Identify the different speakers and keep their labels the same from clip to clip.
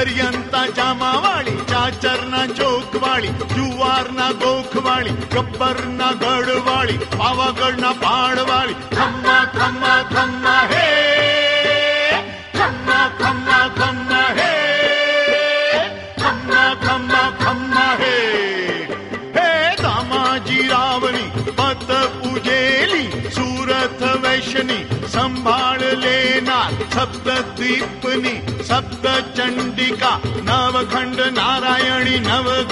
Speaker 1: દરિયંતા જામાવાળી, ચાચરના ચોકવાળી જુવારના ગોખવાળી, ગબ્બરના ગઢવાળી, પાવાગઢના પાડવાળી. ખમ્મા ખમ્મા ખમ્મા, હે! ખમ્મા ખમ્મા ખમ્મા, હે! ખમ્મા ખમ્મા ખમ્મા, હે! હે દામાજી રાવણી, પત પૂજેલી સુરત વૈશ્યની સંભાળ લેનાર સપ્ત દ્વીપની सप्त चण्डिका नवखण्ड नारायणी नव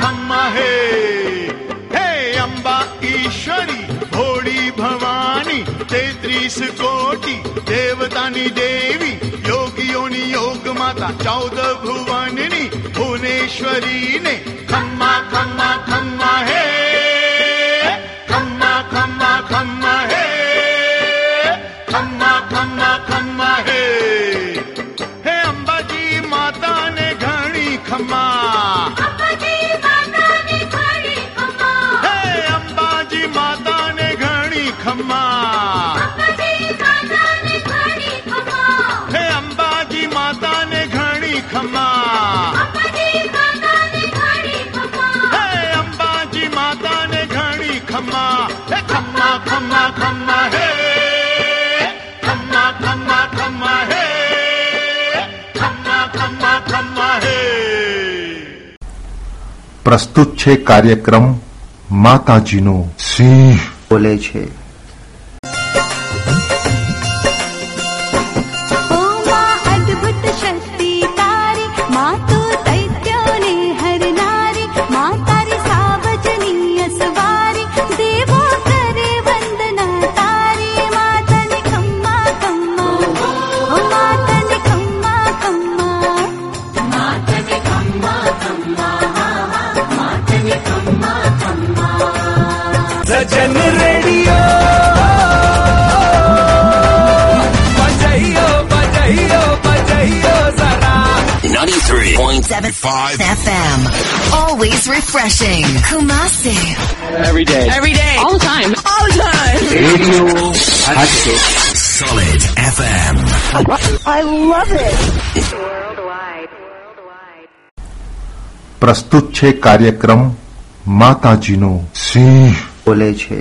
Speaker 1: खम्मा हे। हे। अम्बा ईश्वरी भोडी भवानी तेत्रीस कोटि देवतानि देवी योगियोनि योग माता चौद भुवानि भुवनेश्वरी ने ખમ્મા ખમ્મા હે
Speaker 2: પ્રસ્તુત છે કાર્યક્રમ માતાજીનો. સિંહ.
Speaker 3: બોલે છે.
Speaker 4: 93.75 FM. Always refreshing. Kumasi.
Speaker 5: every day
Speaker 6: Every day. All the time. All the time.
Speaker 3: Radio Hatke
Speaker 4: Solid FM.
Speaker 2: પ્રસ્તુત છે કાર્યક્રમ માતાજીનો સિંહ
Speaker 3: બોલે છે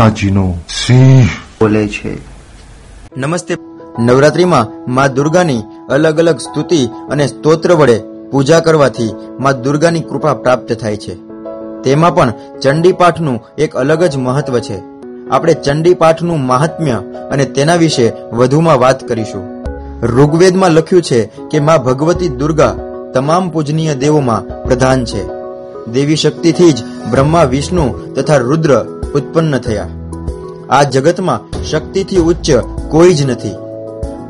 Speaker 2: માતાજીનો સિંહ.
Speaker 3: બોલે છે.
Speaker 7: નમસ્તે. નવરાત્રિમાં મા દુર્ગાની અલગ અલગ સ્તુતિ અને સ્તોત્ર વડે પૂજા કરવાથી મા દુર્ગાની કૃપા પ્રાપ્ત થાય છે. તેમાં પણ ચંડી પાઠનું એક અલગ જ મહત્વ છે. આપણે ચંડી પાઠનું મહાત્મ્ય અને તેના વિશે વધુમાં વાત કરીશું. ઋગ્વેદમાં લખ્યું છે કે મા ભગવતી દુર્ગા તમામ પૂજનીય દેવોમાં પ્રધાન છે. દેવી શક્તિથી જ બ્રહ્મા, વિષ્ણુ તથા રુદ્ર ઉત્પન્ન થયા. આ જગતમાં શક્તિથી ઉચ્ચ કોઈ જ નથી.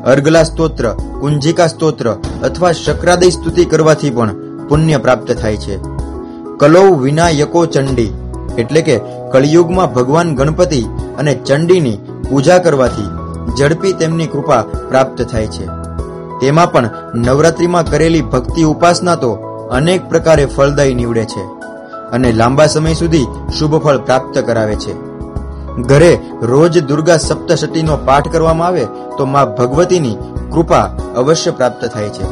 Speaker 7: અર્ગલા સ્તોત્ર, કુંજિકા સ્તોત્ર અથવા શક્રાદય સ્તુતિ કરવાથી પણ પુણ્ય પ્રાપ્ત થાય છે. કલૌ વિનાયકો ચંડી, એટલે કે કળિયુગમાં ભગવાન ગણપતિ અને ચંડીની પૂજા કરવાથી ઝડપી તેમની કૃપા પ્રાપ્ત થાય છે. તેમાં પણ નવરાત્રિમાં કરેલી ભક્તિ ઉપાસના તો અનેક પ્રકારે ફળદાયી નીવડે છે. અને લાંબા સમય સુધી શુભ ફળ પ્રાપ્ત કરાવે છે. ઘરે રોજ દુર્ગા સપ્તશતીનો પાઠ કરવામાં આવે તો માં ભગવતીની કૃપા અવશ્ય પ્રાપ્ત થાય છે.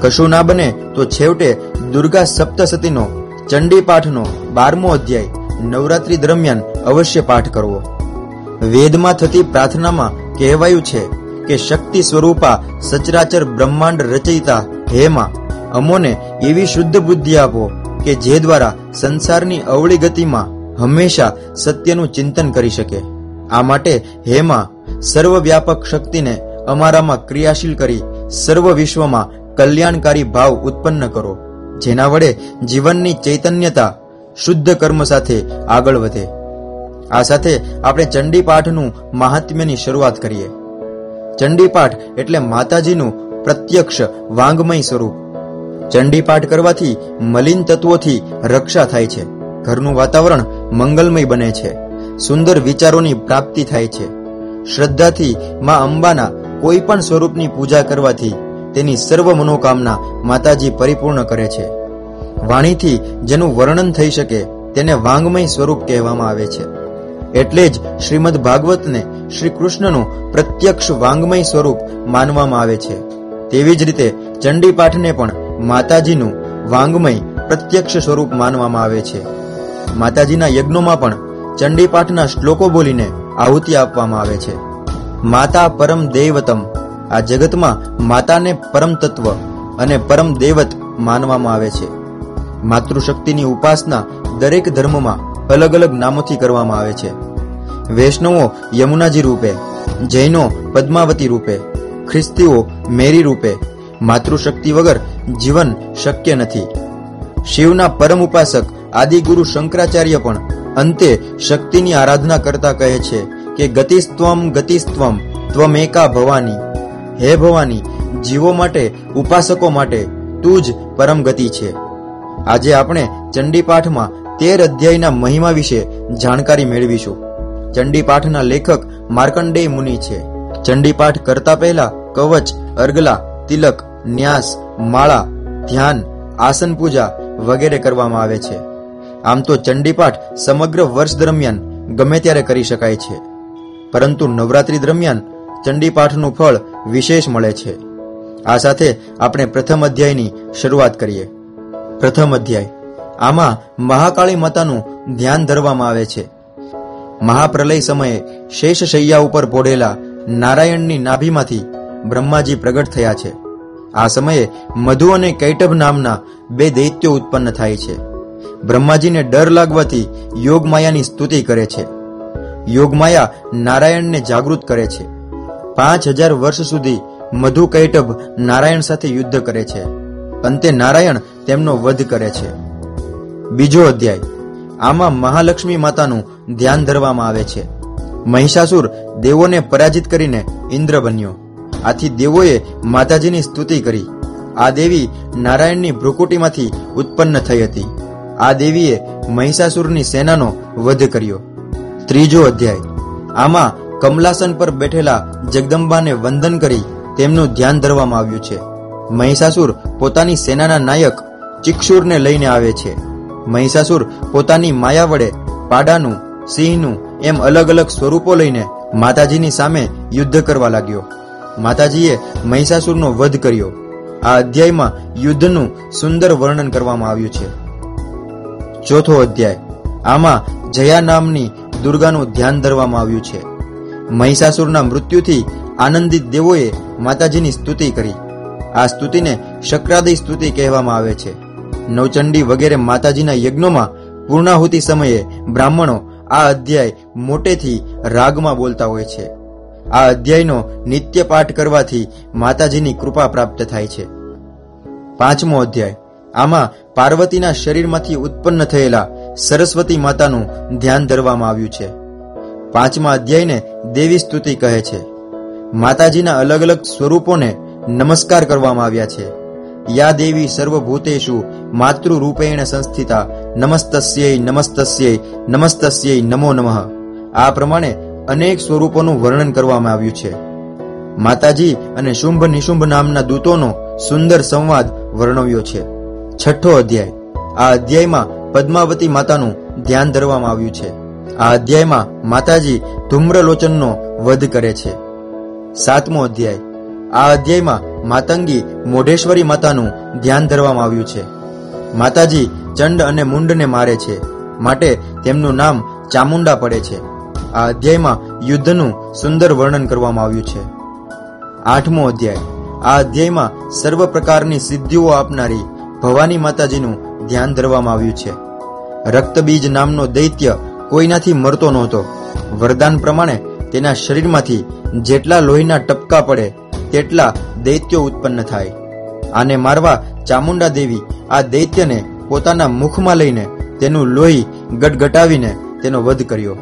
Speaker 7: કશું ના બને તો છેવટે દુર્ગા સપ્તશતીનો ચંડી પાઠનો બારમો અધ્યાય નવરાત્રી દરમિયાન અવશ્ય પાઠ કરવો. વેદમાં થતી પ્રાર્થનામાં કહેવાયું છે કે શક્તિ સ્વરૂપા સચરાચર બ્રહ્માંડ રચયિતા હે માં. અમોને એવી શુદ્ધ બુદ્ધિ આપો કે જે દ્વારા સંસારની અવળી ગતિમાં હંમેશા સત્યનું ચિંતન કરી શકે. આ માટે હેમાં સર્વવ્યાપક શક્તિને અમારામાં ક્રિયાશીલ કરી સર્વ વિશ્વમાં કલ્યાણકારી ભાવ ઉત્પન્ન કરો, જેના વડે જીવનની ચૈતન્યતા શુદ્ધ કર્મ સાથે આગળ વધે. આ સાથે આપણે ચંડી પાઠનું મહાત્મ્યની શરૂઆત કરીએ. ચંડી પાઠ એટલે માતાજીનું પ્રત્યક્ષ વાંગમય સ્વરૂપ. ચંડી પાઠ કરવાથી મલિન તત્વોથી રક્ષા થાય છે. ઘરનું વાતાવરણ મંગલમય બને છે. સુંદર વિચારોની પ્રાપ્તિ થાય છે. શ્રદ્ધાથી મા અંબાના કોઈ પણ સ્વરૂપની પૂજા કરવાથી તેની સર્વ મનોકામના માતાજી પરિપૂર્ણ કરે છે. વાણીથી જેનું વર્ણન થઈ શકે તેને વાંગમય સ્વરૂપ કહેવામાં આવે છે. એટલે જ શ્રીમદ ભાગવતને શ્રી કૃષ્ણનું પ્રત્યક્ષ વાંગમય સ્વરૂપ માનવામાં આવે છે. તેવી જ રીતે ચંડી પાઠને પણ માતાજીનું વાંગમય પ્રત્યક્ષ સ્વરૂપ માનવામાં આવે છે. માતાજીના યજ્ઞોમાં પણ ચંડીપાઠના શ્લોકો બોલીને આહુતિ આપવામાં આવે છે. માતા પરમ દૈવતમ, આ જગતમાં માતાને પરમ તત્વ અને પરમ દૈવત માનવામાં આવે છે. માતૃશક્તિની ઉપાસના દરેક ધર્મમાં અલગ અલગ નામોથી કરવામાં આવે છે. વૈષ્ણવો યમુનાજી રૂપે, જૈનો પદ્માવતી રૂપે, ખ્રિસ્તીઓ મેરી રૂપે માતૃશક્તિ વગર જીવન શક્ય નથી. શિવના પરમ ઉપાસક આદિગુરુ શંકરાચાર્ય પણ અંતે શક્તિની આરાધના કરતા કહે છે કે ગતિસ્ત્વમ ગતિસ્ત્વમ ત્વમેકા ભવાની. હે ભવાની, જીવો માટે, ઉપાસકો માટે તું જ પરમ ગતિ છે. આજે આપણે ચંડીપાઠમાં તેર અધ્યાયના મહિમા વિશે જાણકારી મેળવીશું. ચંડીપાઠના લેખક માર્કંડેય મુનિ છે. ચંડીપાઠ કરતા પહેલા કવચ, અર્ગલા, તિલક ન્યાસ, માળા, ધ્યાન, આસન પૂજા વગેરે કરવામાં આવે છે. આમ તો ચંડીપાઠ સમગ્ર વર્ષ દરમિયાન ગમે ત્યારે કરી શકાય છે. પરંતુ નવરાત્રી દરમિયાન ચંડીપાઠનું ફળ વિશેષ મળે છે. આ સાથે આપણે પ્રથમ અધ્યાયની શરૂઆત કરીએ. પ્રથમ અધ્યાય. આમાં મહાકાળી માતાનું ધ્યાન ધરવામાં આવે છે. મહાપ્રલય સમયે શેષ શૈયા ઉપર પોઢેલા નારાયણની નાભીમાંથી બ્રહ્માજી પ્રગટ થયા છે. આ સમયે મધુ અને કૈટભ નામના બે દૈત્યો ઉત્પન્ન થાય છે. બ્રહ્માજીને ડર લાગવાથી યોગમાયાની સ્તુતિ કરે છે. યોગમાયા નારાયણને જાગૃત કરે છે. પાંચ હજાર વર્ષ સુધી મધુ કૈટભ નારાયણ સાથે યુદ્ધ કરે છે. અંતે નારાયણ તેમનો વધ કરે છે. બીજો અધ્યાય. આમાં મહાલક્ષ્મી માતાનું ધ્યાન ધરવામાં આવે છે. મહિષાસુર દેવોને પરાજિત કરીને ઇન્દ્ર બન્યો. આથી દેવોએ માતાજીની સ્તુતિ કરી. આ દેવી નારાયણની ભ્રુકુટીમાંથી ઉત્પન્ન થઈ હતી. આ દેવીએ મહિષાસુરની સેનાનો વધ કર્યો. ત્રીજો અધ્યાય. આમાં કમલાસન પર બેઠેલા જગદંબાને વંદન કરી તેમનું ધ્યાન ધરવામાં આવ્યું છે. મહિષાસુર પોતાની સેનાના નાયક ચિક્ષુરને લઈને આવે છે. મહિષાસુર પોતાની માયા વડે પાડાનું, સિંહનું એમ અલગ અલગ સ્વરૂપો લઈને માતાજીની સામે યુદ્ધ કરવા લાગ્યો. માતાજીએ મહિષાસુરનો વધ કર્યો. આ અધ્યાયમાં યુદ્ધનું સુંદર વર્ણન કરવામાં આવ્યું છે. ચોથો અધ્યાય. આમાં જયા નામની દુર્ગાનું ધ્યાન ધરવામાં આવ્યું છે. મહિષાસુરના મૃત્યુથી આનંદિત દેવોએ માતાજીની સ્તુતિ કરી. આ સ્તુતિને શક્રાદય સ્તુતિ કહેવામાં આવે છે. નવચંડી વગેરે માતાજીના યજ્ઞોમાં પૂર્ણાહુતિ સમયે બ્રાહ્મણો આ અધ્યાય મોટેથી રાગમાં બોલતા હોય છે. આ અધ્યાયનો નિત્ય પાઠ કરવાથી માતાજીની કૃપા પ્રાપ્ત થાય છે. પાંચમો અધ્યાય. આમાં પાર્વતીના શરીરમાંથી ઉત્પન્ન થયેલા સરસ્વતી માતાનું ધ્યાન ધરવામાં આવ્યું છે. પાંચમા અધ્યાયને દેવી સ્તુતિ કહે છે. માતાજીના અલગ અલગ સ્વરૂપોને નમસ્કાર કરવામાં આવ્યા છે. યા દેવી સર્વભૂતેશુ માતૃરૂપેણ સંસ્થિતા નમસ્તસ્યૈ નમસ્તસ્યૈ નમસ્તસ્યૈ નમો નમઃ. આ પ્રમાણે અનેક સ્વરૂપોનું વર્ણન કરવામાં આવ્યું છે. માતાજી અને શુંભ નિશુંભ નામના દૂતોનો સુંદર સંવાદ વર્ણવ્યો છે. છઠ્ઠો અધ્યાય. આ અધ્યાયમાં પદ્માવતી માતાનું ધ્યાન ધરવામાં આવ્યું છે. આ અધ્યાયમાં માતાજી ધૂમ્રલોચનનો વધ કરે છે. સાતમો અધ્યાય. આ અધ્યાયમાં માતંગી મોઢેશ્વરી માતાનું ધ્યાન ધરવામાં આવ્યું છે. માતાજી ચંડ અને મુંડને મારે છે. માટે તેમનું નામ ચામુંડા પડે છે. આ અધ્યાયમાં યુદ્ધનું સુંદર વર્ણન કરવામાં આવ્યું છે. આઠમો અધ્યાય. આ અધ્યાયમાં સર્વ પ્રકારની સિદ્ધિઓ આપનારી ભવાની માતાજીનું ધ્યાન ધરવામાં આવ્યું છે. રક્તબીજ નામનો દૈત્ય કોઈનાથી મરતો નહોતો. વરદાન પ્રમાણે તેના શરીરમાંથી જેટલા લોહીના ટપકા પડે, તેટલા દૈત્યો ઉત્પન્ન થાય. આને મારવા ચામુંડા દેવી આ દૈત્યને પોતાના મુખમાં લઈને તેનું લોહી ગટગટાવીને તેનો વધ કર્યો.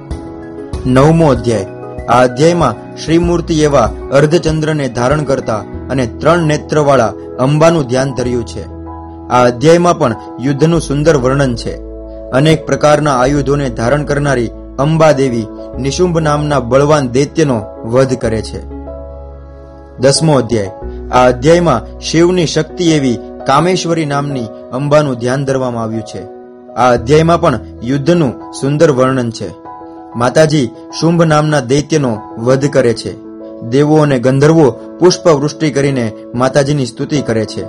Speaker 7: નવમો અધ્યાય. આ અધ્યાયમાં શ્રીમૂર્તિ એવા અર્ધચંદ્રને ધારણ કરતા અને ત્રણ નેત્રવાળા અંબાનું ધ્યાન ધર્યું છે. આ અધ્યાયમાં પણ યુદ્ધનું સુંદર વર્ણન છે. અનેક પ્રકારના આયુધોને ધારણ કરનારી અંબા દેવી નિશુંભ નામના બળવાન દૈત્યનો વધ કરે છે. દસમો અધ્યાય. આ અધ્યાયમાં શિવની શક્તિ એવી કામેશ્વરી નામની અંબાનું ધ્યાન ધરવામાં આવ્યું છે. આ અધ્યાયમાં પણ યુદ્ધનું સુંદર વર્ણન છે. માતાજી, શુંભ નામના દૈત્યનો વધ કરે છે. દેવો અને ગંધર્વો પુષ્પ વૃષ્ટિ કરીને માતાજીની સ્તુતિ કરે છે.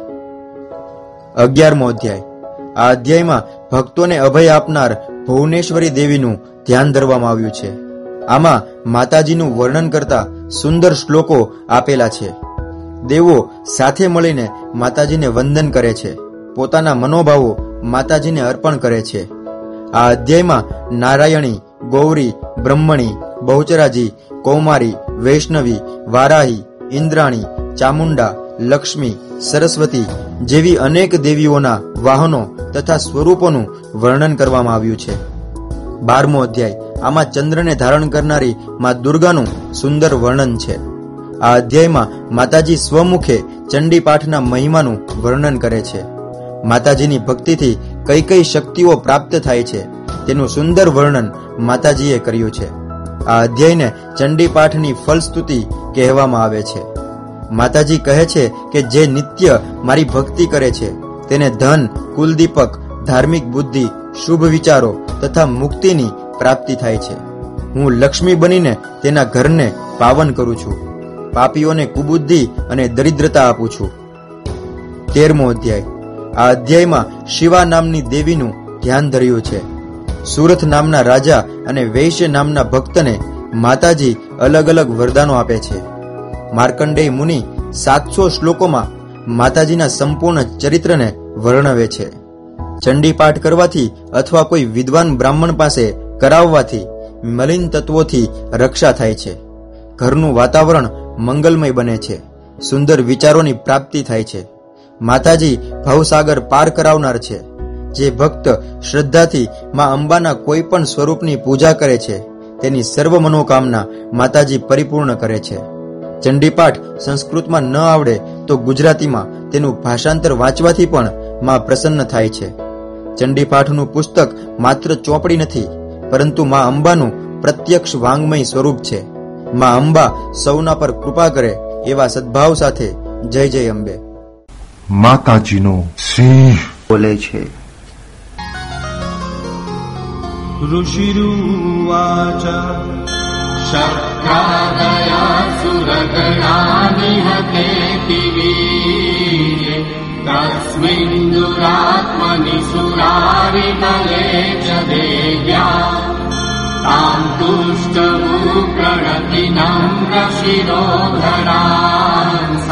Speaker 7: અગિયારમો અધ્યાય. આ અધ્યાયમાં ભક્તોને અભય આપનાર ભુવનેશ્વરી દેવીનું ધ્યાન ધરવામાં આવ્યું છે. આમાં માતાજીનું વર્ણન કરતા સુંદર શ્લોકો આપેલા છે. દેવો સાથે મળીને માતાજીને વંદન કરે છે. પોતાના મનોભાવો માતાજીને અર્પણ કરે છે. આ અધ્યાયમાં નારાયણી ગૌરી, બ્રહ્મણી, બહુચરાજી, કૌમારી, વૈષ્ણવી, વારાહી, ઇન્દ્રાણી, ચામુંડા, લક્ષ્મી, સરસ્વતી જેવી અનેક દેવીઓના વાહનો તથા સ્વરૂપોનું વર્ણન કરવામાં આવ્યું છે. બારમો અધ્યાય. આમાં ચંદ્રને ધારણ કરનારી મા દુર્ગાનું સુંદર વર્ણન છે. આ અધ્યાયમાં માતાજી સ્વમુખે ચંડી પાઠના મહિમાનું વર્ણન કરે છે. માતાજીની ભક્તિથી કઈ કઈ શક્તિઓ પ્રાપ્ત થાય છે, તેનું સુંદર વર્ણન માતાજીએ કર્યું છે. આ અધ્યાયને ચંડી પાઠની ફલસ્તુતિ કહેવામાં આવે છે. માતાજી કહે છે કે જે નિત્ય મારી ભક્તિ કરે છે, તેને ધન, કુલદીપક, ધાર્મિક બુદ્ધિ, શુભ વિચારો તથા મુક્તિની પ્રાપ્તિ થાય છે. હું લક્ષ્મી બનીને તેના ઘરને પાવન કરું છું. પાપીઓને કુબુદ્ધિ અને દરિદ્રતા આપું છું. તેરમો અધ્યાય. આ અધ્યાયમાં શિવા નામની દેવીનું ધ્યાન ધર્યું છે. સુરથ નામના રાજા અને વૈશ્ય નામના ભક્તને માતાજી અલગ અલગ વરદાનો આપે છે. માર્કંડેય મુનિ સાતસો શ્લોકોમાં માતાજીના સંપૂર્ણ ચરિત્રને વર્ણવે છે. ચંડી પાઠ કરવાથી અથવા કોઈ વિદ્વાન બ્રાહ્મણ પાસે કરાવવાથી મલિન તત્વોથી રક્ષા થાય છે. ઘરનું વાતાવરણ મંગલમય બને છે. સુંદર વિચારોની પ્રાપ્તિ થાય છે. માતાજી ભવસાગર પાર કરાવનાર છે. જે ભક્ત શ્રદ્ધાથી માં અંબાના કોઈ પણ સ્વરૂપની પૂજા કરે છે તેની સર્વ મનોકામના માતાજી પરિપૂર્ણ કરે છે. ચંડીપાઠ સંસ્કૃતમાં ન આવડે તો ગુજરાતીમાં તેનું ભાષાંતર વાંચવાથી પણ માં પ્રસન્ન થાય છે. ચંડીપાઠનું પુસ્તક માત્ર ચોપડી નથી પરંતુ માં અંબાનું પ્રત્યક્ષ વાંગમય સ્વરૂપ છે. માં અંબા સૌના પર કૃપા કરે એવા સદભાવ સાથે જય જય અંબે.
Speaker 2: માતાજીનો સિંહ
Speaker 8: બોલે છે
Speaker 1: ऋषिरुवाच।
Speaker 9: शक्रादया सुरकणा निहते दिवे कस्मिन्दुरात्मनि सुरारितले च देव्या। तान्तुष्टरूपप्रणतिनाङ्गशिरोधरां स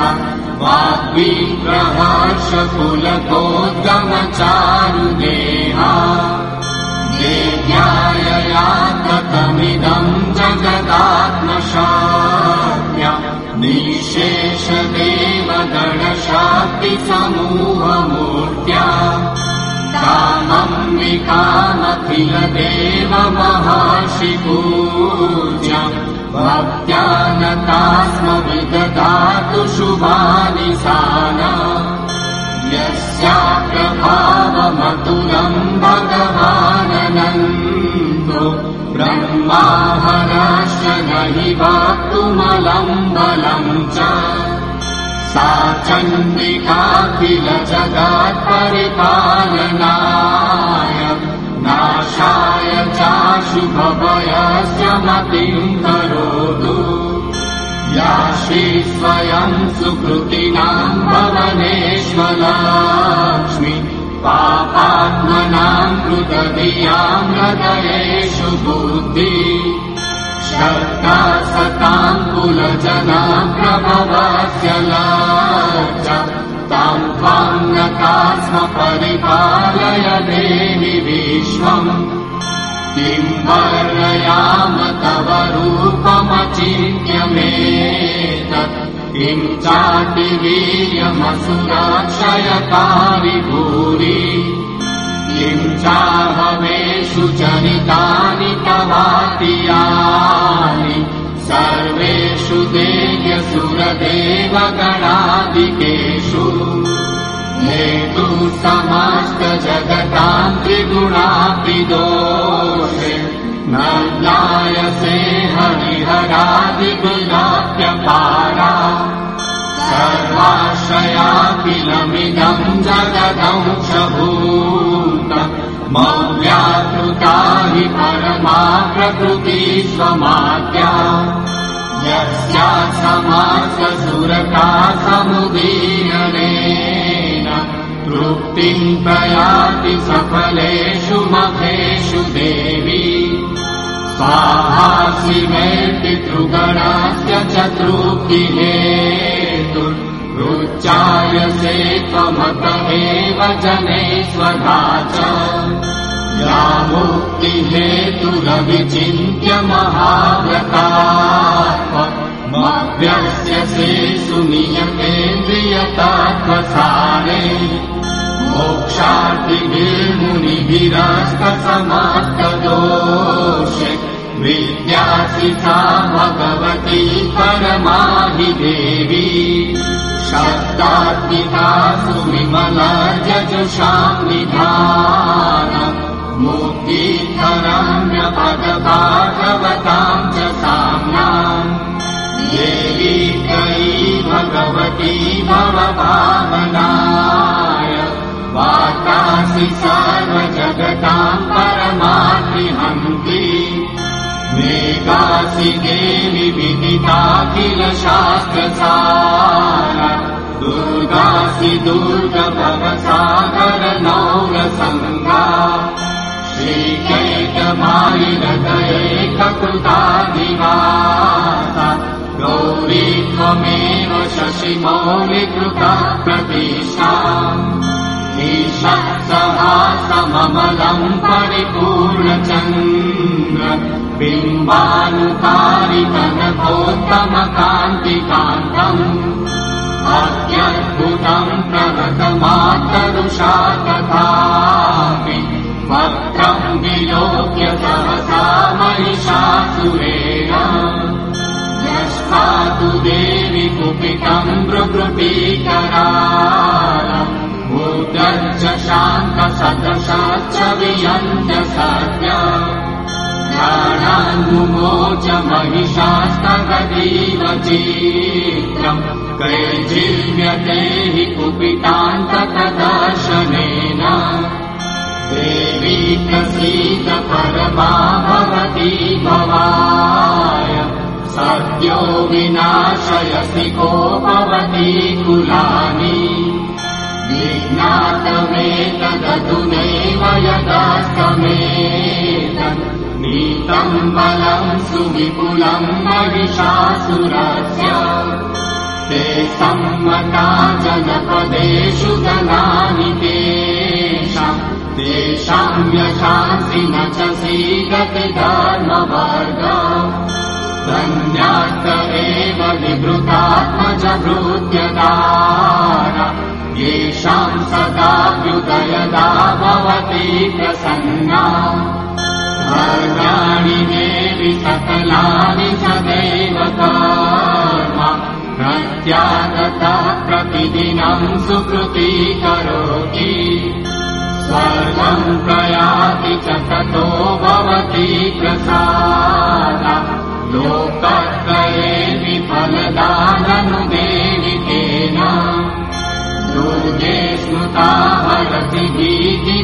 Speaker 9: वाग्विप्रहार्षकुलतोद्गमचारु वाग्विप्रहर्षकुलकोद्गमचारुदेहा ्यायया गतमिदम् जगदात्मशादेव समूहमूर्त्या कामम् विकामखिल देव महाशिपूज्यम् शुभानि साना यस्या यस्याकभावमधुरम् भगवान् हि वक्तुमलम् बलम् च। सा चण्डिका किल जगत्परिपालनाय नाशाय चाशुभवयस्य मतिम् करोतु या श्री स्वयम् सुकृतिनाम् भवनेष्वलक्ष्मि पापात्मनाम् कृतधियाम् हृदयेषु बुद्धि शर्ता सताम्बुलजनाप्रभवास्यला च ताम् त्वाङ्गकास्म परिपालय देहि विश्वम् किम् वर्णयाम तव रूपमचिन्त्यमेतत् किम् चातिवीर्यमसुता क्षयता विभूरि किञ्चाहमेषु चरितानि प्रभाति यानि सर्वेषु देह्यसुरदेवगणादिकेषु ने तु समस्तजगतान्त्रिगुणादिदोषे नदायसे हिहरादिगृाप्यभारा सर्वाश्रयापि लमिदम् जगदंशभू मव्याकृता हि परमा प्रकृति स्वमात्या यस्या समाससुरता समुदीरनेन तृप्तिम् प्रयाति सफलेषु मखेषु देवी। स्वाहा शिवेति तृगणस्य च तृप्तिहेतु उच्चायसे त्वमत एव जने स्वधा च। या मोक्तिहेतुरविचिन्त्यमहाव्रता माभ्यस्यसे सुनियते प्रियता त्वसाने विद्यासि सा भगवती परमाहि देवी शब्दात्मिका सुविमला जजुषाम् निधान मुक्तिधरम्यपदभागवताम् च साम्नाम् देवी कयी भगवती भवभावनाय वातासि सर्वजगताम् परमात्रिहन्ति वेदासिके विदिताखिल शास्त्रसार दुर्गासि दुर्गभवसागर नौरसङ्गा। लैककृता दिवा गौरी त्वमेव शशिमौलिकृता प्रतिष्ठा ईशत्सहासममलम् परिपूर्णचन्द्र बिम्बानुकारितनकोत्तमकान्तिकान्तम् अत्यद्भुतम् प्रगतमातरुषा तथापि वक्त्रम् विलोक्य सहसा महिषासुरेण। यष्टातु देवि कुपितम् मृगृपीकरार शान्तसदशाश्च वियन्त्य सत्य प्राणान्मुमोच महिषास्तगतीव चित्रम् कैर्जिव्यते हि कुपितान्तकदर्शनेन। देवी प्रसीद परमा भवती भवाय। सद्यो विनाशयसि को भवती कुलानि विज्ञातमेतदधुनैव यदास्तमेतत् नीतम् बलम् सुविपुलम् महिषासुरस्य ते सम्मता जनपदेषु गणानि तेषाम् तेषाम् यशासि न च सीदति धर्मवर्ग। धन्यार्थ एव निवृतात्मज भृत्यदार येषाम् सदाभ्युदयदा भवति प्रसन्ना। वर्गाणि देवि सकलानि कर्म प्रत्यागतः प्रतिदिनम् सुकृती करोति। स्वर्गम् प्रयाति च ततो भवति प्रसाद। लोकत्रये विफलदाननुदेविकेन ये स्मृतामगति भीतिमशेषगन्तो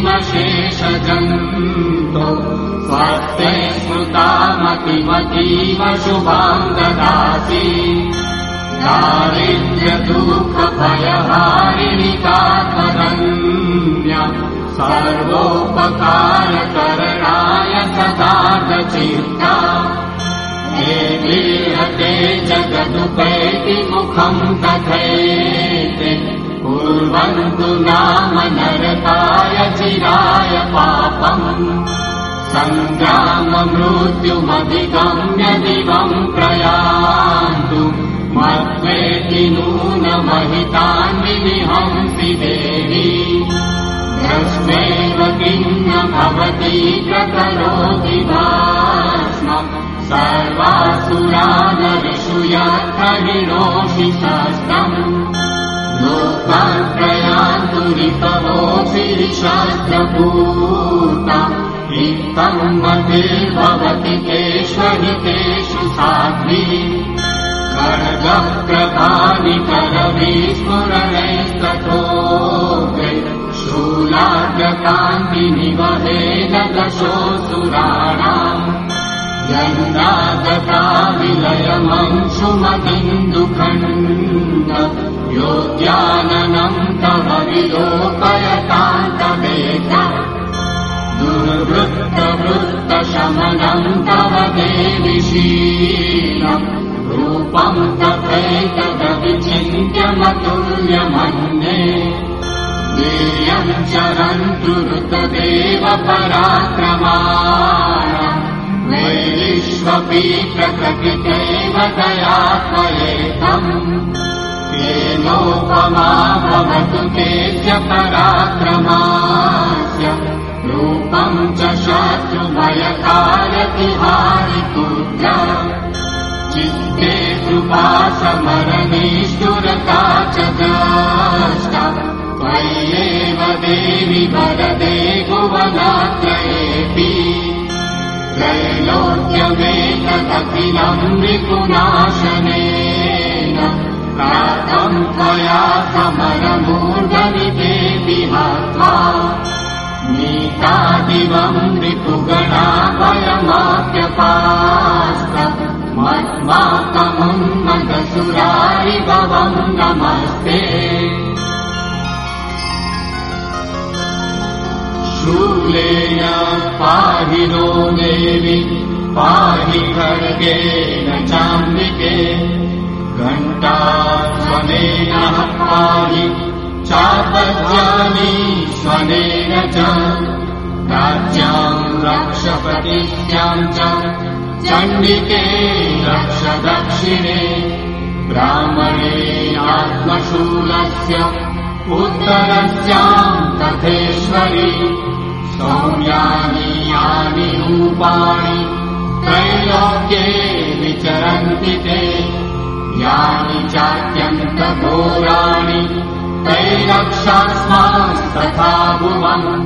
Speaker 9: शुभाम् ददाति शुभाङ्गदासि दारिज्यदुःखभयहारितामग्य सर्वोपकारकरणाय सताचिता ये लीयते जगदुपेति मुखम् कथयेत्। कुर्वन्तु नाम नरकाय चिराय पापम्। सङ्ग्राममृत्युमधिगम्य दिवम् प्रयान्तु। मद्वेति नूनमहितान् विनिहंसि देवी यस्मैव किम् न भवति सर्वासुरानरिषु यत्र हिणोषि शस्त्रम् यानुततोऽशीर्षभूत इत्तम् मठे भवति केष्व तेषु साध्वी। साध्वनि कर्गप्रधानी करविस्मरणैस्ततो शूलाग्रकान्ति निवहे दशोऽसुराणाम् जगदागता विलयमं योद्याननम् तव विलोकयतान्तवेक दुर्वृत्तवृत्तशमनम् तव देविशीलम् रूपम् तथैतदविचिन्त्यमतुल्यमन्ये वीर्यम् चरन्तु ऋतदेव पराक्रमा वैरिष्वपि प्रकटितैव दया त्वयेतम् केनोपमा भवतु तेस्य पराक्रमास्य रूपम् च शत्रुभयकारतिहारिपुत्र चित्ते कृपा समरणीष्टुरता च द्रष्टा त्वय्येव देवि वरदे भुवनात्रयेऽपि त्रैलोक्यमेकगतिलम् रिपुनाशनेन काकम् त्वया समगमूर्धनिते विहात्वा नीतादिवम् ऋपुगणामयमाद्यपास्तमम् मकसुरायि नमस्ते। शूलेन पाहि नो देवि पाहि खड्गेन चाम्बिके। घण्टा स्वनेन पाहि चापद्यानि स्वनेन च। राज्याम् रक्षपतिस्याम् च चण्डिके रक्ष दक्षिणे ब्राह्मणेनात्मशूलस्य उत्तरस्याम् तथेश्वरि सौम्यानि यानि रूपाणि त्रैलोक्ये विचरन्ति ते। यानि चात्यन्तघोराणि तैरक्षास्मास्तथा भुवम्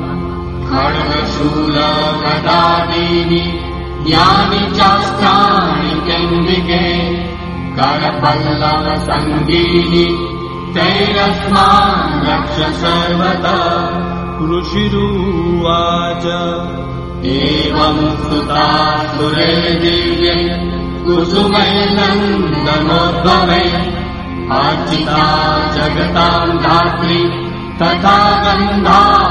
Speaker 9: खड्गशूलगदादीनि यानि चास्त्राणि चण्डिके करपल्लवसङ्गीनि तैरस्मान् रक्ष सर्वदा।
Speaker 3: ऋषिरुवाच।
Speaker 9: एवम् स्तुता सुरे दिव्ये कुसुमै नन्दनोद्भवे। अर्चिता जगताम् धात्री तथा गन्धानुलेपने।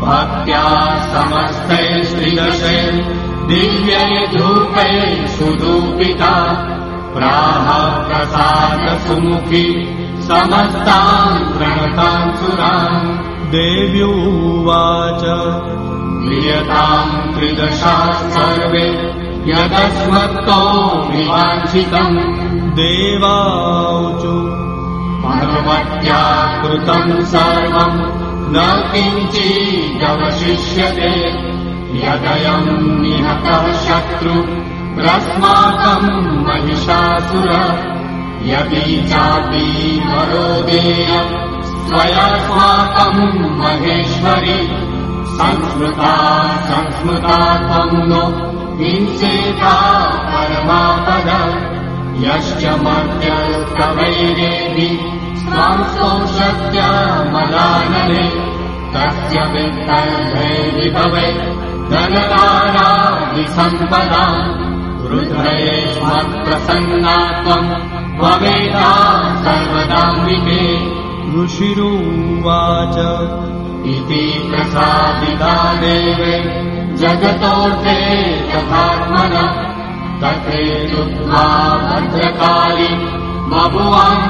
Speaker 9: भक्त्या समस्ते श्रीदशे दिव्यै धूपै सुधूपिता प्राह प्रसाद सुमुखी समस्तान् प्रणतान् सुरान्।
Speaker 3: देव्युवाच।
Speaker 9: प्रियताम् त्रिदशा सर्वे यदस्मत्तो विवाञ्छितम्
Speaker 3: देवाऊचु
Speaker 9: भगवत्या कृतम् सर्वम् न किञ्चिदवशिष्यते। यदयम् निहतः शत्रु स्माकम् महिषासुर यदि चापि मरोदेय स्वयास्माकम् महेश्वरि संस्मृता संस्मृता त्वम् नो किञ्चेता परमापद यश्च मर्त्यस्तवैरेभि कवैरेति स्वां संशक्त्या मदानने तस्य वित्तैर्विभवे दलतारा विसम्पदाम् रुद्रये मत्प्रसन्ना त्वम् त्वमेता सर्वदाम्बिके
Speaker 10: ऋषिरुवाच।
Speaker 9: इति प्रसादिता देवे जगतोऽर्थे तथात्मन। तथेतुत्वा भद्रकाली बभुवान्तर्हितानुप।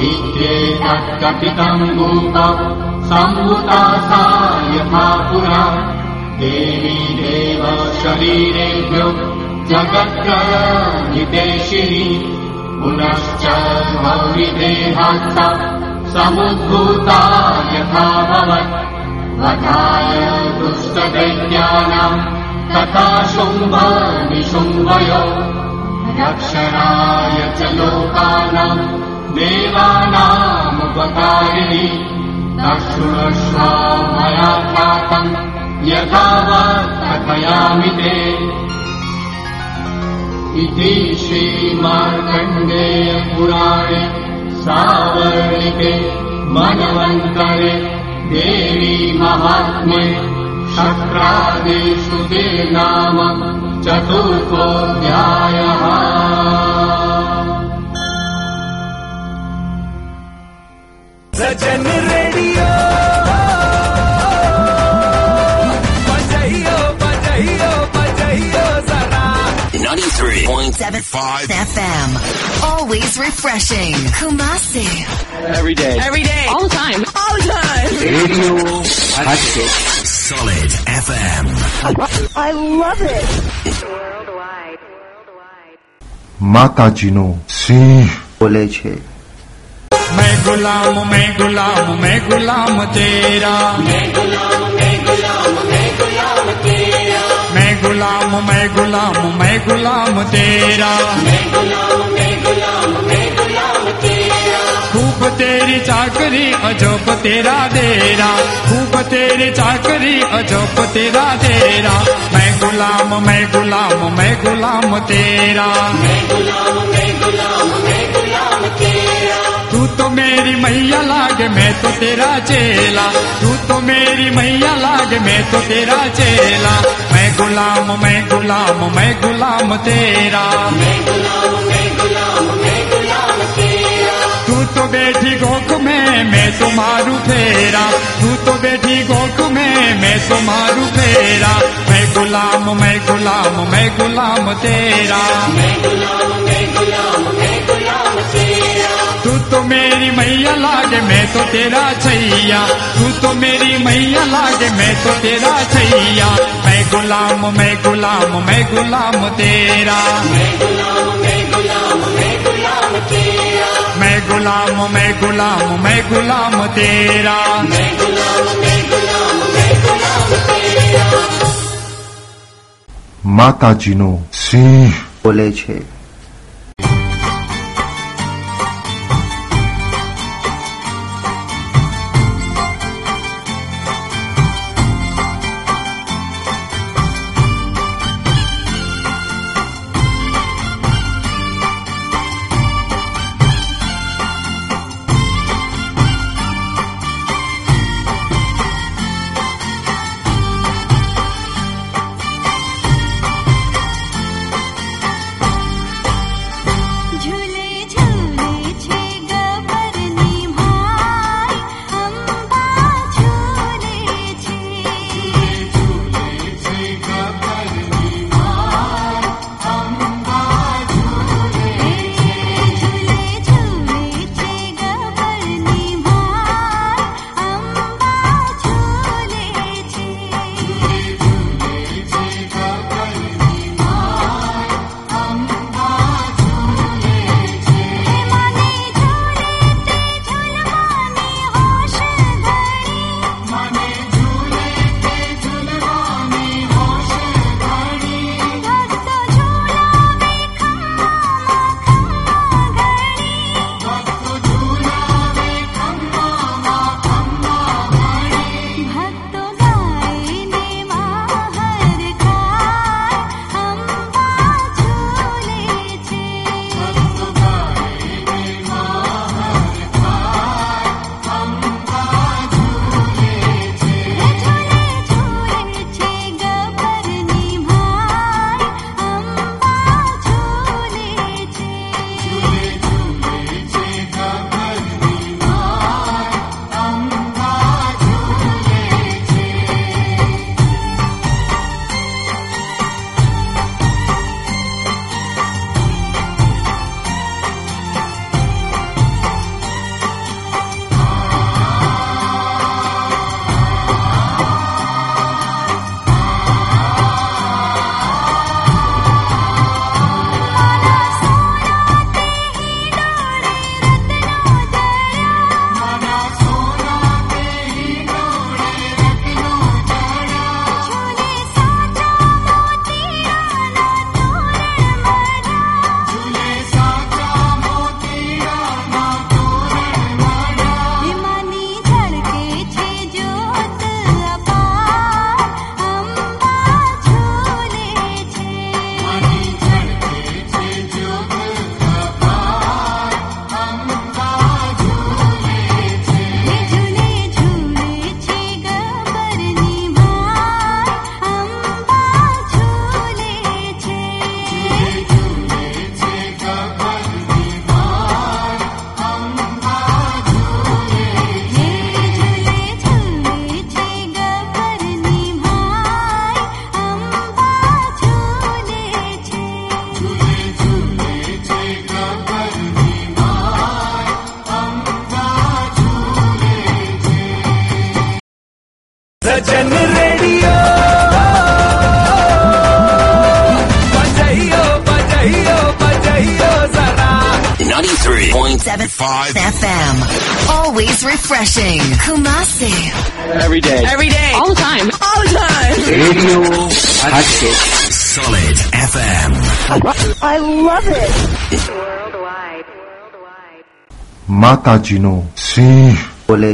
Speaker 9: इत्येतत्कथितम् भूत सम्भूता सा यथा पुरा देवी देव शरीरेभ्यो जगत्प्रहितेशिनी पुनश्च भौरिदेहात्सा समुद्भूता यथा भवत् वधाय दुष्टदैत्यानाम् तथा शुम्भ निशुम्भयो रक्षणाय च लोकानाम् देवानामुपकारिणि। दक्षुणश्व मया ख्यातम् यथावत् कथयामि ते। इति श्रीमार्कण्डेयपुराणे सावर्णिके मनवन्तरे देवी महात्म्ये शक्रादेषु ते नाम चतुर्थोऽध्यायः।
Speaker 10: Sajan radio
Speaker 4: 93.75 FM. Always refreshing. Kumasi.
Speaker 6: Every day. Every day. All the time. All the time.
Speaker 8: Radio હાટકેટ
Speaker 4: Solid FM.
Speaker 6: I love it.
Speaker 2: માતાજીનો સિંહ
Speaker 8: બોલે છે
Speaker 11: मैं गुलाम मैं गुलाम मैं गुलाम तेरा मैं गुलाम मैं गुलाम मैं गुलाम तेरा खूब तेरी चाकरी अजब तेरा देरा खूब तेरी चाकरी अजब तेरा देरा मैं गुलाम मैं गुलाम मैं गुलाम तेरा तू तो मेरी मैया लागे मैं तो तेरा चेला तू तो मेरी मैया लागे मैं तो तेरा चेला मैं गुलाम मैं गुलाम मैं गुलाम तेरा तू तो बैठी गोख में मैं तो मारू फेरा तू तो बैठी गोख में मैं तो मारू फेरा मैं गुलाम मैं गुलाम मैं गुलाम तेरा तू तो मेरी मैया लागे मैं तो तेरा छैया तू तो मेरी मैया लागे मैं तो तेरा छैया मैं गुलाम मैं गुलाम मैं गुलाम तेरा मैं गुलाम मैं गुलाम मैं गुलाम तेरा
Speaker 2: માતાજીનો સિંહ
Speaker 8: બોલે છે
Speaker 4: Refreshing. Kumasi.
Speaker 3: Every day.
Speaker 6: Every day. All the time. All the time.
Speaker 8: Radio Hatchet.
Speaker 4: Solid FM.
Speaker 6: I love it. Worldwide. Worldwide.
Speaker 2: માતાજીનો સિંહ
Speaker 8: બોલે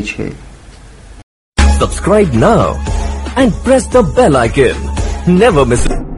Speaker 3: Subscribe now and press the bell icon. Never miss it.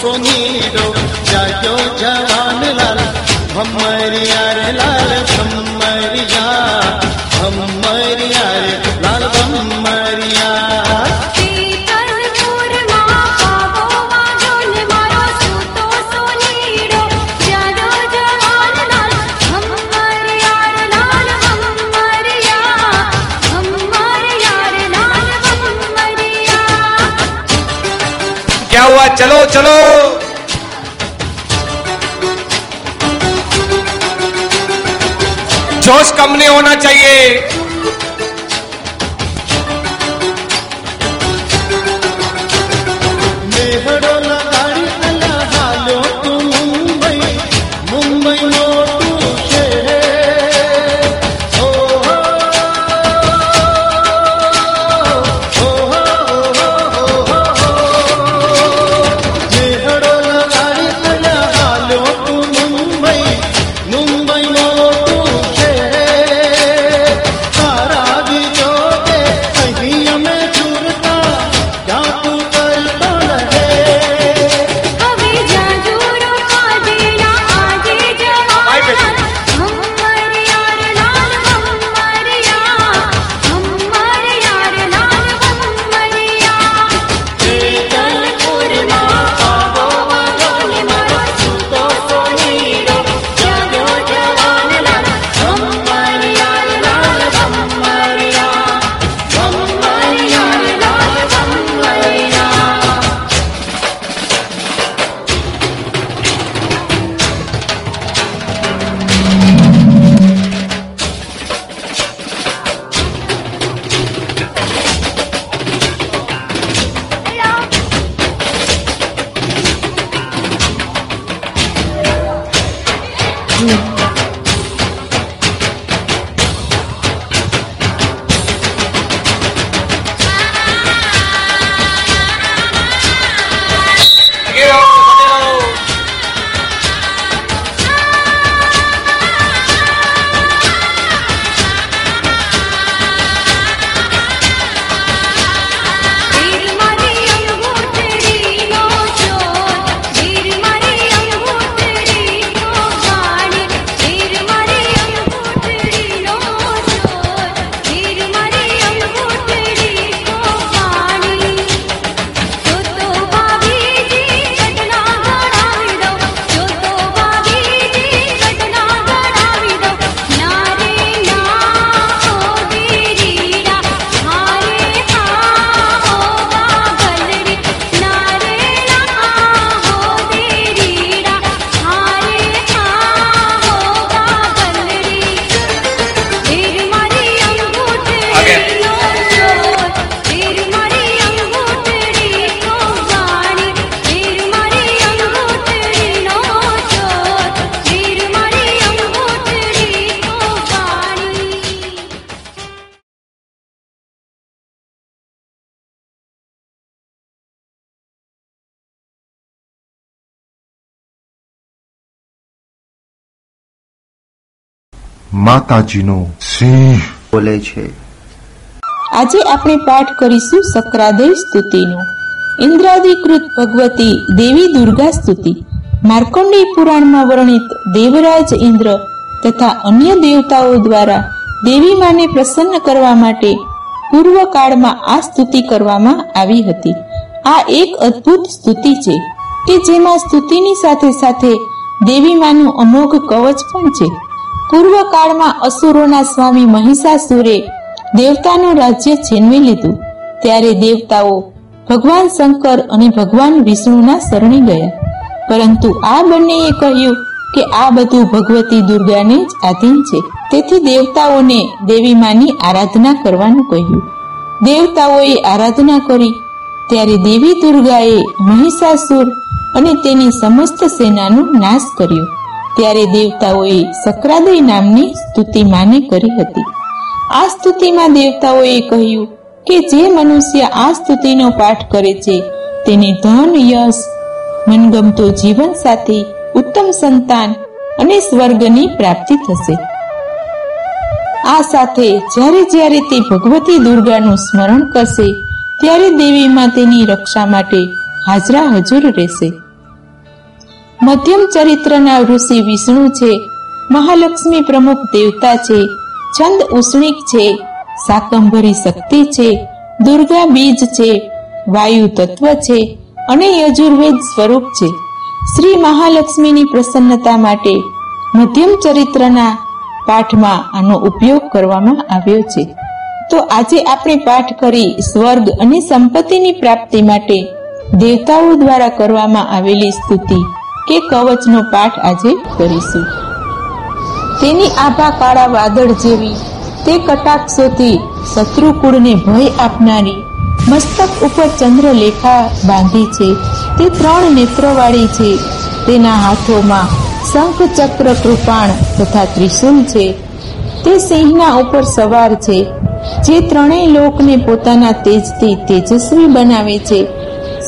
Speaker 12: প্রণীর
Speaker 3: জয় জয় ચલો ચલો जोश कम नहीं होना चाहिए
Speaker 2: માતાજીનો સિંહ.
Speaker 8: બોલે છે.
Speaker 13: આજે આપણે પાઠ કરીશું સક્રાદય સ્તુતિનો. ઇન્દ્રાદિકૃત ભગવતી દેવી દુર્ગા સ્તુતિ. માર્કંડેય પુરાણમાં વર્ણિત દેવરાજ ઇન્દ્ર તથા અન્ય દેવતાઓ દ્વારા દેવી માને પ્રસન્ન કરવા માટે પૂર્વ કાળમાં આ સ્તુતિ કરવામાં આવી હતી. આ એક અદ્ભુત સ્તુતિ છે કે જેમાં સ્તુતિની સાથે સાથે દેવી માનું અમોઘ કવચ પણ છે. પૂર્વ કાળમાં અસુરોના સ્વામી મહિષાસુરે દેવતાનું રાજ્ય છીનવી લીધું. ત્યારે દેવતાઓ ભગવાન શંકર અને ભગવાન વિષ્ણુના શરણે ગયા. પરંતુ આ બંનેએ કહ્યું કે આ બધું ભગવતી દુર્ગાને જ આધીન છે. તેથી દેવતાઓને દેવી માની આરાધના કરવાનું કહ્યું. દેવતાઓએ આરાધના કરી. ત્યારે દેવી દુર્ગાએ મહિષાસુર અને તેની સમસ્ત સેનાનો નાશ કર્યો. ત્યારે દેવતાઓએ સક્રાદય નામની સ્તુતિ માને કરી હતી. આ સ્તુતિમાં દેવતાઓએ કહ્યું કે જે મનુષ્ય આ સ્તુતિનો પાઠ કરે છે, તેને ધન, યશ, મનગમતો જીવન સાથી ઉત્તમ સંતાન અને સ્વર્ગની પ્રાપ્તિ થશે. આ સાથે જ્યારે જ્યારે તે ભગવતી દુર્ગાનું સ્મરણ કરશે, ત્યારે દેવીમાં તેની રક્ષા માટે હાજરા હજુર રહેશે. મધ્યમ ચરિત્રના ઋષિ વિષ્ણુ છે, મહાલક્ષ્મી પ્રમુખ દેવતા છે, છંદ ઉષ્ણિક છે સાકંભરી શક્તિ છે, દુર્ગા બીજ છે, વાયુ તત્વ છે અને યજુર્વેદ સ્વરૂપ છે. શ્રી મહાલક્ષ્મીની પ્રસન્નતા માટે મધ્યમ ચરિત્રના પાઠમાં આનો ઉપયોગ કરવામાં આવ્યો છે. તો આજે આપણે પાઠ કરી સ્વર્ગ અને સંપત્તિની પ્રાપ્તિ માટે દેવતાઓ દ્વારા કરવામાં આવેલી સ્તુતિ. કે કવચનો પાઠ આજે કરીશું. તેની આભા કાળા વાદળ જેવી, તે કટાક્ષોથી શત્રુકુળને ભય આપનારી મસ્તક ઉપર ચંદ્રલેખા બાંધી છે. તે ત્રણ નેત્રવાળી છે. તેના હાથોમાં શંખ ચક્ર કૃપાણ તથા ત્રિશુલ છે. તે સિંહના ઉપર સવાર છે. જે ત્રણેય લોકને પોતાના તેજથી તેજસ્વી બનાવે છે.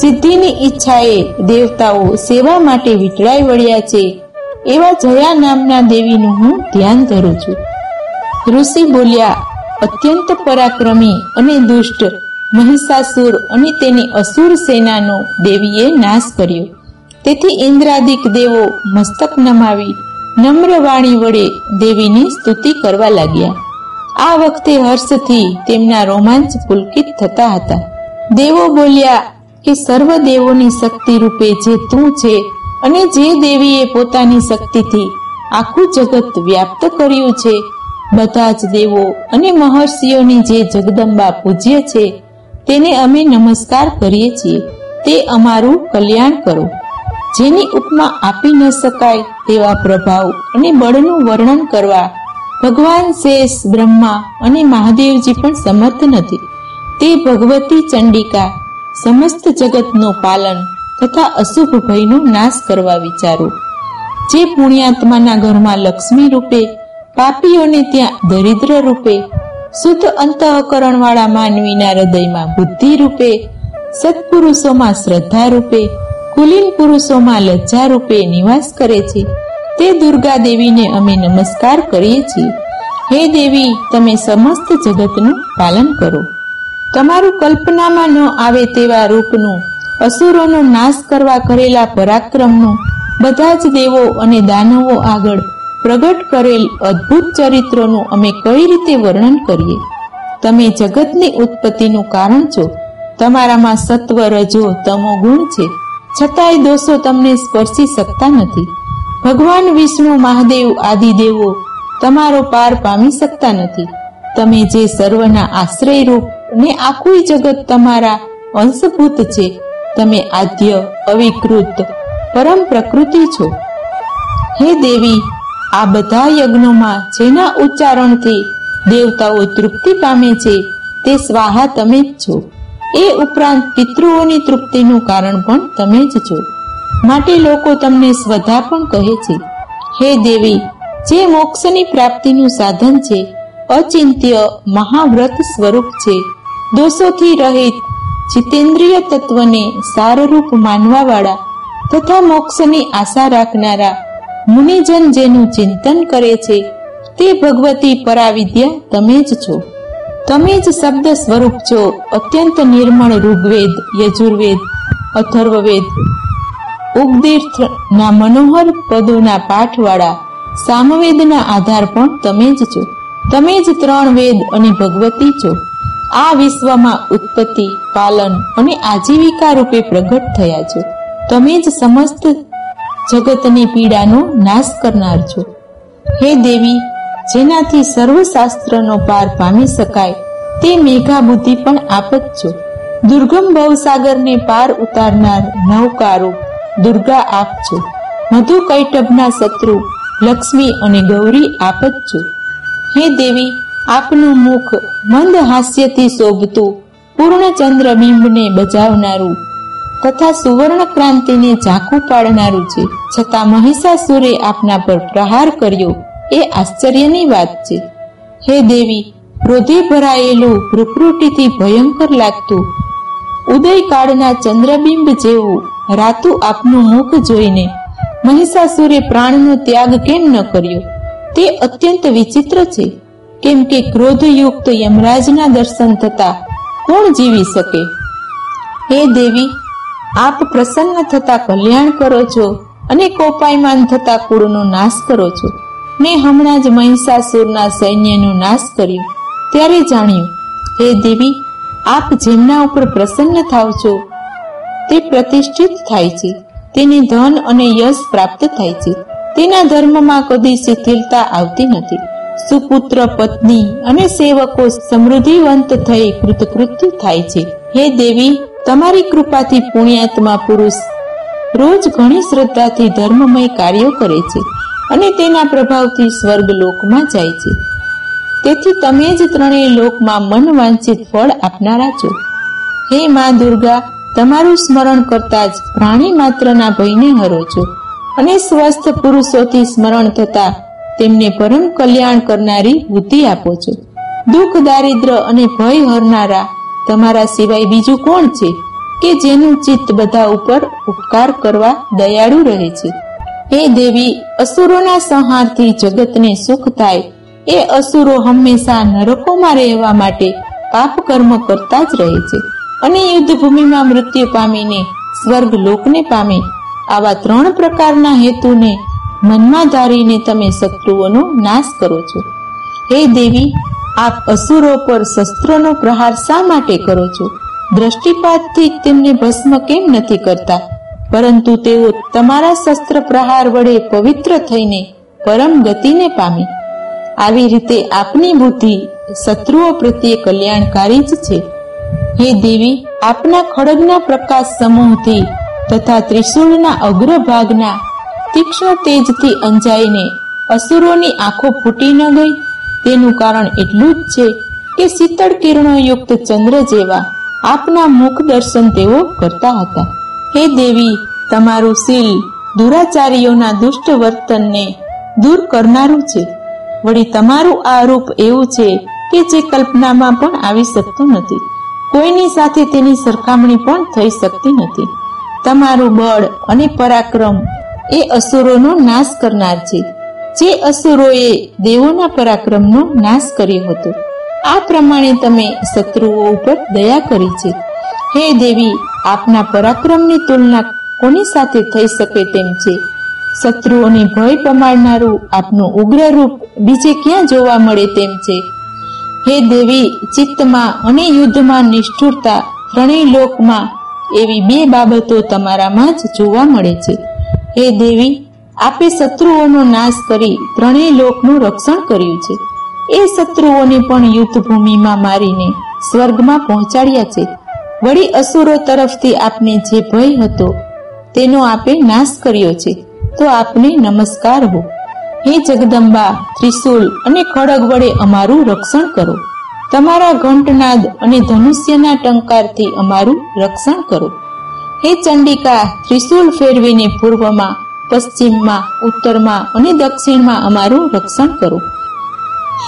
Speaker 13: સિદ્ધિની ઈચ્છાએ દેવતાઓ સેવા માટે વિટળાઈ વળ્યા છે. એવા જયા નામના દેવીનું હું ધ્યાન ધરું છું. ઋષિ બોલ્યા, અત્યંત પરાક્રમી અને દુષ્ટ, મહિષાસુર અને તેની અસુર સેનાનો દેવીએ નાશ કર્યો. તેથી ઇન્દ્રાદિક દેવો મસ્તક નમાવી, નમ્ર વાણી વડે દેવીની સ્તુતિ કરવા લાગ્યા. આ વખતે હર્ષથી તેમના રોમાંચ પુલકિત થતા હતા. દેવો બોલ્યા કે સર્વ દેવોની શક્તિ રૂપે જે તું છે અને જે દેવીએ પોતાની શક્તિથી આખું જગત વ્યાપ્ત કર્યું છે, બધા જ દેવો અને મહર્ષિઓની જે જગદંબા પૂજ્ય છે, તેને અમે નમસ્કાર કરીએ છીએ. તે અમારું કલ્યાણ કરો. જેની ઉપમા આપી ન શકાય તેવા પ્રભાવ અને બળનું વર્ણન કરવા ભગવાન શેષ બ્રહ્મા અને મહાદેવજી પણ સમર્થ નથી. તે ભગવતી ચંડિકા સમસ્ત જગતનું પાલન તથા અશુભ ભયનો નાશ કરવા વિચારો. જે પુણ્યાત્માના ઘરમાં લક્ષ્મી રૂપે, પાપીઓને ત્યાં દરિદ્ર રૂપે, શુદ્ધ અંતઃકરણ વાળા માનવીના હૃદયમાં બુદ્ધિ રૂપે, સત્પુરુષોમાં શ્રદ્ધા રૂપે, કુલીન પુરુષોમાં લજ્જા રૂપે નિવાસ કરે છે, તે દુર્ગા દેવીને અમે નમસ્કાર કરીએ છીએ. હે દેવી, તમે સમસ્ત જગતનું પાલન કરો. તમારું કલ્પનામાં ન આવે તેવા રૂપનું, અસુરોનો નાશ કરવા કરેલા પરાક્રમનું, બધા જ દેવો અને દાનવો આગળ પ્રગટ કરેલ અદ્ભુત ચરિત્રોનું અમે કઈ રીતે વર્ણન કરીએ? તમે જગતની ઉત્પત્તિનું કારણ છો. તમારામાં સત્વ, રજો, તમો ગુણ છે. છતાંય દોષો તમને સ્પર્શી શકતા નથી. ભગવાન, વિષ્ણુ, મહાદેવ આદિ દેવો તમારો પાર પામી શકતા નથી. તમે જે સર્વના આશ્રય રૂપ ને આખું જગત તમારા અંશભૂત છે. તમે આદ્ય, અવિકૃત, પરમ પ્રકૃતિ છો. હે દેવી, આ બધા યજ્ઞોમાં જેના ઉચ્ચારણથી દેવતાઓ તૃપ્તિ પામે છે, તે સ્વાહા તમે જ છો. એ ઉપરાંત પિતૃઓની તૃપ્તિનું કારણ પણ તમે જ છો. માટે લોકો તમને સ્વધા પણ કહે છે. હે દેવી, જે મોક્ષની પ્રાપ્તિનું સાધન છે, અચિંત્ય મહાવ્રત સ્વરૂપ છે. દોષોથી રહિત જીતેન્દ્રિય તત્વને સારરૂપ માનવાવાળા તથા મોક્ષની આશા રાખનારા મુનિજન જેનું ચિંતન કરે છે, તે ભગવતી પરાવિદ્યા તમે જ છો. તમે જ શબ્દ સ્વરૂપ છો, અત્યંત નિર્મળ ઋગ્વેદ, યજુર્વેદ, અથર્વવેદ. ઉપદીર્થના મનોહર પદોના પાઠવાળા સામવેદના આધાર પણ તમે જ છો. તમે જ ત્રણ વેદ અને ભગવતી છો. આ વિશ્વમાં ઉત્પત્તિ, પાલન અને આજીવિકા રૂપે પ્રગટ થયા છો. તમે જ સમસ્ત જગતની પીડાનો નાશ કરનાર છો. હે દેવી, જેનાથી સર્વશાસ્ત્રનો પાર પામી શકાય, તે મેઘા બુદ્ધિ પણ આપ છો. દુર્ગમ ભવસાગરને પાર ઉતારનાર નવકારો દુર્ગા આપ છો. મધુ કૈટભના શત્રુ લક્ષ્મી અને ગૌરી આપ જ છો. હે દેવી આપનું મુખ મંદ હાસ્યથી શોભતું પૂર્ણચંદ્ર બિંબને બજાવનારું, તથા સુવર્ણ ક્રાંતિને ઝાંખું પાડનારું છે. છતાં મહિષાસુરે આપના પર પ્રહાર કર્યો. એ આશ્ચર્યની વાત છે. હે દેવી, ક્રોધે ભરાયેલું પ્રકૃતિથી ભયંકર લાગતું. ઉદયકાળના ચંદ્રબિંબ જેવું રાતું આપનું મુખ જોઈને મહિષાસુરે પ્રાણનો ત્યાગ કેમ ન કર્યો? તે અત્યંત વિચિત્ર છે. કેમ કે ક્રોધયુક્ત યમરાજના દર્શન થતા કોણ જીવી શકે? હે દેવી, આપ પ્રસન્ન થતા કલ્યાણ કરો છો અને કોપાયમાન થતા કુળનો નાશ કરો છો. મેં હમણાં જ મહિષાસુરના સૈન્યનો નાશ કર્યો. ત્યારે જાણ્યું, હે દેવી, આપ જેમના ઉપર પ્રસન્ન થાવ છો, તે પ્રતિષ્ઠિત થાય છે. તેને ધન અને યશ પ્રાપ્ત થાય છે. તેના ધર્મમાં કદી શિથિલતા આવતી નથી. સુપુત્ર પત્ની અને સેવકો સમૃદ્ધિવંત થઈ કૃતકૃત્ય થાય છે. હે દેવી, તમારી કૃપાથી પુણ્યાત્મા પુરુષ રોજ ઘણી શ્રદ્ધાથી ધર્મમય કાર્યો કરે છે અને તેના પ્રભાવથી સ્વર્ગ લોકમાં જાય છે. તેથી તમે જ ત્રણેય લોકમાં મન વાંછિત ફળ આપનારા છો. હે મા દુર્ગા, તમારું સ્મરણ કરતા જ પ્રાણી માત્રના ભયને હરો છો અને સ્વસ્થ પુરુષોથી સ્મરણ થતા તેમને પરમ કલ્યાણ કરનારી બુદ્ધિ આપો છો. દુઃખ દારિદ્ર અને ભય હરનારા તમારા સિવાય બીજું કોણ છે કે જેનું ચિત્ત બધા ઉપર ઉપકાર કરવા દયાળુ રહે છે? હે દેવી, અસુરોના સંહારથી જગતને સુખ થાય. એ અસુરો હંમેશા નરકોમાં રહેવા માટે પાપ કર્મ કરતા જ રહે છે. અને યુદ્ધ ભૂમિમાં મૃત્યુ પામીને સ્વર્ગ લોકને પામે આવા ત્રણ પ્રકારના હેતુને મનમાં ધારીને તમે શત્રુઓનો નાશ કરો છો. હે દેવી, આપ અસુરો પર શસ્ત્રોનો પ્રહાર શા માટે કરો છો? દ્રષ્ટિપાતથી તેમને ભસ્મ કેમ નથી કરતા? પરંતુ તેઓ તમારા શસ્ત્ર પ્રહાર વડે પવિત્ર થઈને પરમ ગતિને પામે. આવી રીતે આપની બુદ્ધિ શત્રુઓ પ્રત્યે કલ્યાણકારી જ છે. હે દેવી, આપના ખડગના પ્રકાશ સમૂહથી તથા ત્રિશુળના અગ્રભાગના તીક્ષ્ણ તેજથી અંજાઈને અસુરોની આંખો ફૂટી ન ગઈ. તેનું કારણ એટલું જ છે કે શીતળ કિરણો યુક્ત ચંદ્ર જેવા આપના મુખ દર્શન તેઓ કરતા હતા. હે દેવી, તમારું શીલ દુરાચારીઓના દુષ્ટ વર્તનને દૂર કરનારું છે. વળી તમારું આ રૂપ એવું છે કે જે કલ્પનામાં પણ આવી શકતું નથી. કોઈની સાથે તેની સરખામણી પણ થઈ શકતી નથી. તમારું બળ અને પરાક્રમ એ અસુરોનો નાશ કરનાર છે. જે અસુરોએ દેવોના પરાક્રમનો નાશ કર્યો હતો. આ પ્રમાણે તમે શત્રુઓ ઉપર દયા કરી છે. હે દેવી, આપના પરાક્રમની તુલના કોની સાથે થઈ શકે તેમ છે? શત્રુઓને ભય પમાડનારું આપનું ઉગ્ર રૂપ બીજે ક્યાં જોવા મળે તેમ છે? હે દેવી, ચિત્તમાં અને યુદ્ધમાં નિષ્ઠુરતા ત્રણેય લોકમાં એવી બે બાબતો તમારામાં જ જોવા મળે છે. હે દેવી, આપે શત્રુઓનો નાશ કરી ત્રણેય લોકનું રક્ષણ કર્યું છે. એ શત્રુઓને પણ યુદ્ધ ભૂમિમાં મારીને સ્વર્ગમાં પહોંચાડ્યા છે. વળી અસુરો તરફથી આપને જે ભય હતો, તેનો આપે નાશ કર્યો છે. તો આપને નમસ્કાર હો. હે જગદંબા ત્રિશુલ અને ખડગ વડે અમારું રક્ષણ કરો. તમારા ઘંટનાદ અને ધનુષ્યના ટંકારથી અમારું રક્ષણ કરો. હે ચંડિકા ત્રિશુલ ફેરવીને પૂર્વમાં, પશ્ચિમમાં, ઉત્તરમાં અને દક્ષિણમાં અમારું રક્ષણ કરો.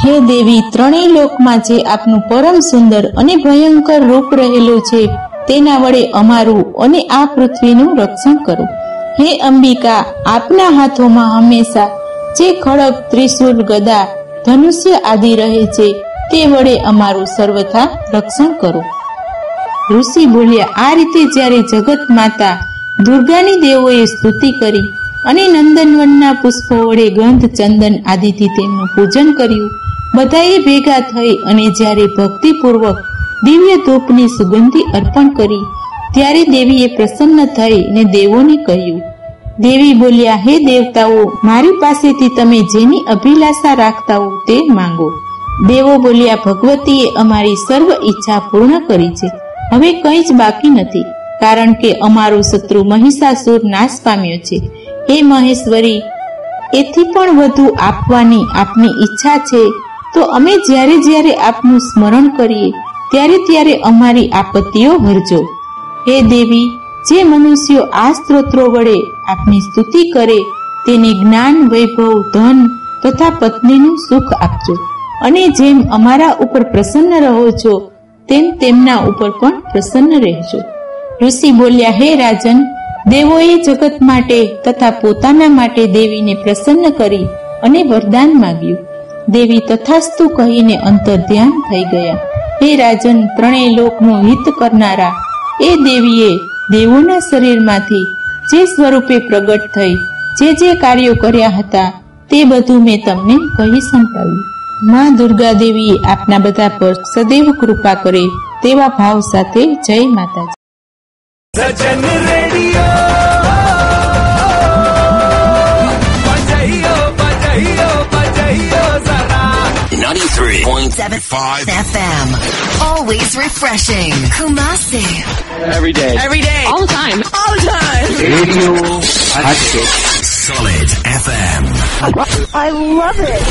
Speaker 13: હે દેવી, ત્રણેય લોકમાં જે આપનું પરમ સુંદર અને ભયંકર રૂપ રહેલું છે, તેના વડે અમારું અને આ પૃથ્વીનું રક્ષણ કરો. હે અંબિકા, આપના હાથોમાં હંમેશા જે ખડક ત્રિશુલ ગદા, ધનુષ્ય આદિ રહે છે, તે વડે અમારું સર્વથા રક્ષણ કરો. ઋષિ બોલ્યા, આ રીતે જ્યારે જગત માતા દુર્ગાની દેવોએ સ્તુતિ કરી અને નંદનવનના પુષ્પો વડે ગંધ, ચંદન આદિથી તેમનું પૂજન કર્યું, બધાએ ભેગા થઈ અને જ્યારે ભક્તિપૂર્વક દિવ્ય ધૂપની સુગંધી અર્પણ કરી, ત્યારે દેવીએ પ્રસન્ન થઈ ને દેવોને કહ્યું, દેવી બોલ્યા, હે દેવતાઓ, મારી પાસેથી તમે જેની અભિલાષા રાખતા હો તે માંગો. દેવો બોલ્યા, ભગવતીએ અમારી સર્વ ઈચ્છા પૂર્ણ કરી છે. હવે કંઈ જ બાકી નથી, કારણ કે અમારો શત્રુ મહિષાસુર નાશ પામ્યો છે. હે મહેશ્વરી, એથી પણ વધુ આપવાની આપની ઈચ્છા છે, તો અમે જ્યારે જ્યારે આપનું સ્મરણ કરીએ, ત્યારે ત્યારે અમારી આપત્તિઓ ભરજો. હે દેવી, જે મનુષ્યો આ સ્ત્રોત્રો વડે આપની સ્તુતિ કરે, તેને જ્ઞાન, વૈભવ, ધન તથા પત્નીનું સુખ આપજો. અને જેમ અમારા ઉપર પ્રસન્ન રહો છો તેમ તેમના ઉપર પણ પ્રસન્ન રહેજો. ઋષિ બોલ્યા, હે રાજન, દેવોએ જગત માટે તથા પોતાના માટે દેવીને પ્રસન્ન કરી અને વરદાન માગ્યું. દેવી તથાસ્તુ કહીને અંતર ધ્યાન થઈ ગયા. હે રાજન, ત્રણેય લોકનું હિત કરનારા એ દેવીએ દેવોના શરીરમાંથી જે સ્વરૂપે પ્રગટ થઈ, જે જે કાર્યો કર્યા હતા, તે બધું મેં તમને કહી સંભળાવ્યું માં દુર્ગા દેવી આપના બધા પર સદૈવ કૃપા કરે તેવા ભાવ સાથે જય માતાજી
Speaker 10: સજન રેડિયો બજાઈઓ બજાઈઓ બજાઈઓ જરા
Speaker 4: 93.75 FM. Always refreshing. Kumasi.
Speaker 8: Every day.
Speaker 6: Every day. All the time. All the time.
Speaker 8: Radio
Speaker 4: Solid FM.
Speaker 6: I love it.